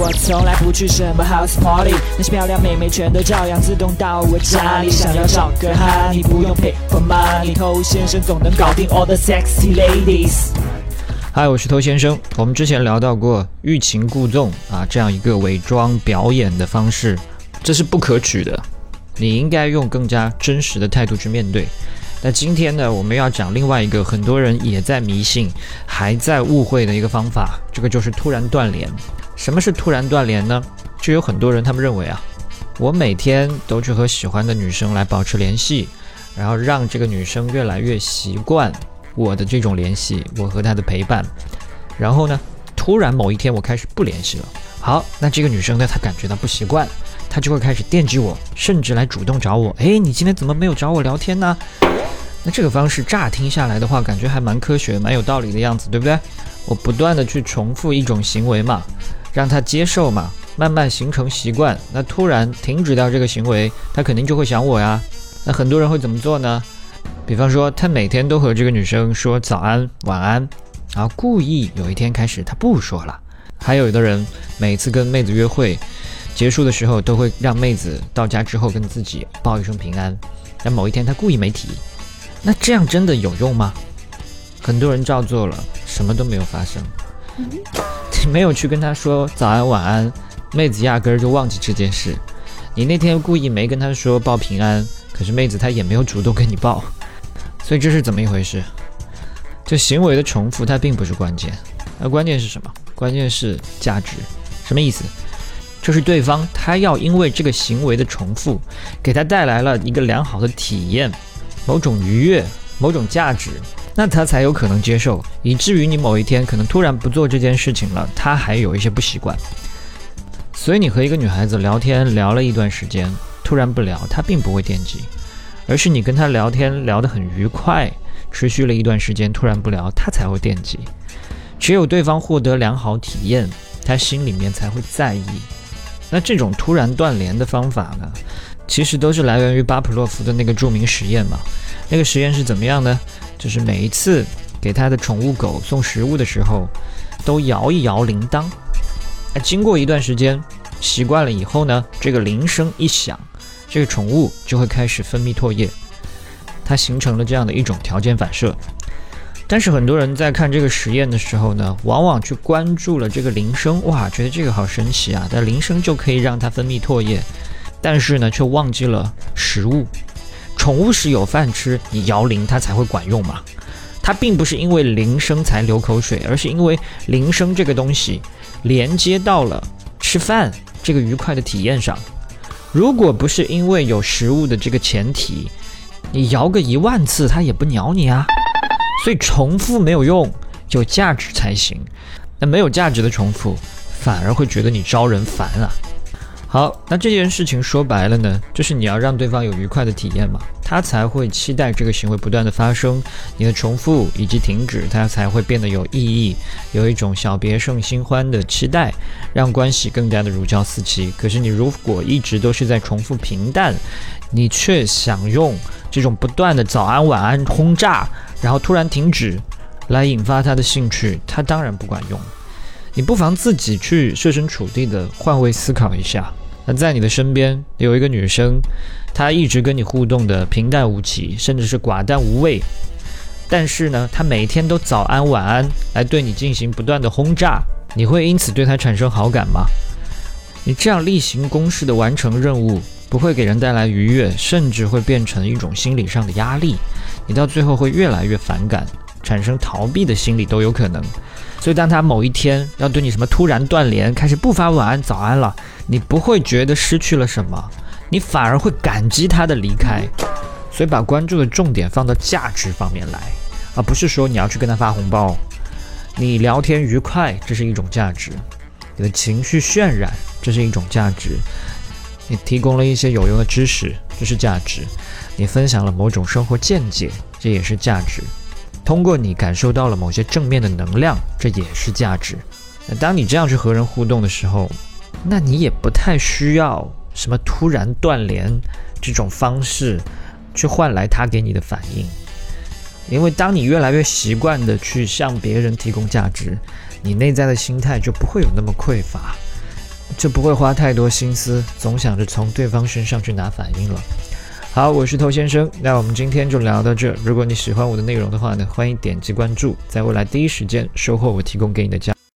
我从来不去什么 house party，那些漂亮妹妹全都照样自动到我家里。想要找个哈，你不用 pay for money，偷先生总能搞定 all the sexy ladies。嗨，我是偷先生。我们之前聊到过欲擒故纵啊，这样一个伪装表演的方式，这是不可取的。你应该用更加真实的态度去面对。那今天呢，我们要讲另外一个很多人也在迷信、还在误会的一个方法，这个就是突然断联。什么是突然断联呢？就有很多人他们认为啊，我每天都去和喜欢的女生来保持联系，然后让这个女生越来越习惯我的这种联系，我和她的陪伴。然后呢，突然某一天我开始不联系了，好，那这个女生呢，她感觉到不习惯，她就会开始惦记我，甚至来主动找我。哎，你今天怎么没有找我聊天呢？那这个方式乍听下来的话，感觉还蛮科学、蛮有道理的样子，对不对？我不断的去重复一种行为嘛，让他接受嘛，慢慢形成习惯。那突然停止掉这个行为，他肯定就会想我呀。那很多人会怎么做呢？比方说，他每天都和这个女生说早安、晚安，然后故意有一天开始他不说了。还有的人每次跟妹子约会结束的时候，都会让妹子到家之后跟自己报一声平安。但某一天他故意没提。那这样真的有用吗？很多人照做了，什么都没有发生。没有去跟他说早安晚安，妹子压根儿就忘记这件事。你那天故意没跟他说报平安，可是妹子她也没有主动跟你报，所以这是怎么一回事？这行为的重复它并不是关键，那关键是什么？关键是价值。什么意思？就是对方他要因为这个行为的重复，给他带来了一个良好的体验。某种愉悦，某种价值，那他才有可能接受，以至于你某一天可能突然不做这件事情了，他还有一些不习惯。所以你和一个女孩子聊天聊了一段时间，突然不聊，她并不会惦记，而是你跟她聊天聊得很愉快，持续了一段时间，突然不聊，她才会惦记。只有对方获得良好体验，他心里面才会在意。那这种突然断联的方法呢？其实都是来源于巴甫洛夫的那个著名实验嘛。那个实验是怎么样呢？就是每一次给他的宠物狗送食物的时候，都摇一摇铃铛。那经过一段时间习惯了以后呢，这个铃声一响，这个宠物就会开始分泌唾液，它形成了这样的一种条件反射。但是很多人在看这个实验的时候呢，往往去关注了这个铃声，哇，觉得这个好神奇啊！但铃声就可以让它分泌唾液。但是呢，却忘记了食物。宠物是有饭吃，你摇铃它才会管用嘛。它并不是因为铃声才流口水，而是因为铃声这个东西连接到了吃饭这个愉快的体验上。如果不是因为有食物的这个前提，你摇个一万次它也不鸟你啊。所以重复没有用，有价值才行。那没有价值的重复，反而会觉得你招人烦啊。好，那这件事情说白了呢，就是你要让对方有愉快的体验嘛，他才会期待这个行为不断的发生，你的重复以及停止，他才会变得有意义，有一种小别胜新欢的期待，让关系更加的如胶似漆。可是你如果一直都是在重复平淡，你却想用这种不断的早安晚安轰炸，然后突然停止，来引发他的兴趣，他当然不管用。你不妨自己去设身处地的换位思考一下。那在你的身边有一个女生，她一直跟你互动的平淡无奇，甚至是寡淡无味。但是呢，她每天都早安晚安来对你进行不断的轰炸，你会因此对她产生好感吗？你这样例行公事的完成任务，不会给人带来愉悦，甚至会变成一种心理上的压力。你到最后会越来越反感。产生逃避的心理都有可能，所以当他某一天要对你什么突然断联，开始不发晚安早安了，你不会觉得失去了什么，你反而会感激他的离开。所以把关注的重点放到价值方面来，而不是说你要去跟他发红包。你聊天愉快，这是一种价值；你的情绪渲染，这是一种价值；你提供了一些有用的知识，这是价值；你分享了某种生活见解，这也是价值。通过你感受到了某些正面的能量，这也是价值。那当你这样去和人互动的时候，那你也不太需要什么突然断联这种方式去换来他给你的反应，因为当你越来越习惯的去向别人提供价值，你内在的心态就不会有那么匮乏，就不会花太多心思，总想着从对方身上去拿反应了。好，我是头先生，那我们今天就聊到这。如果你喜欢我的内容的话呢，欢迎点击关注，在未来第一时间收获我提供给你的价。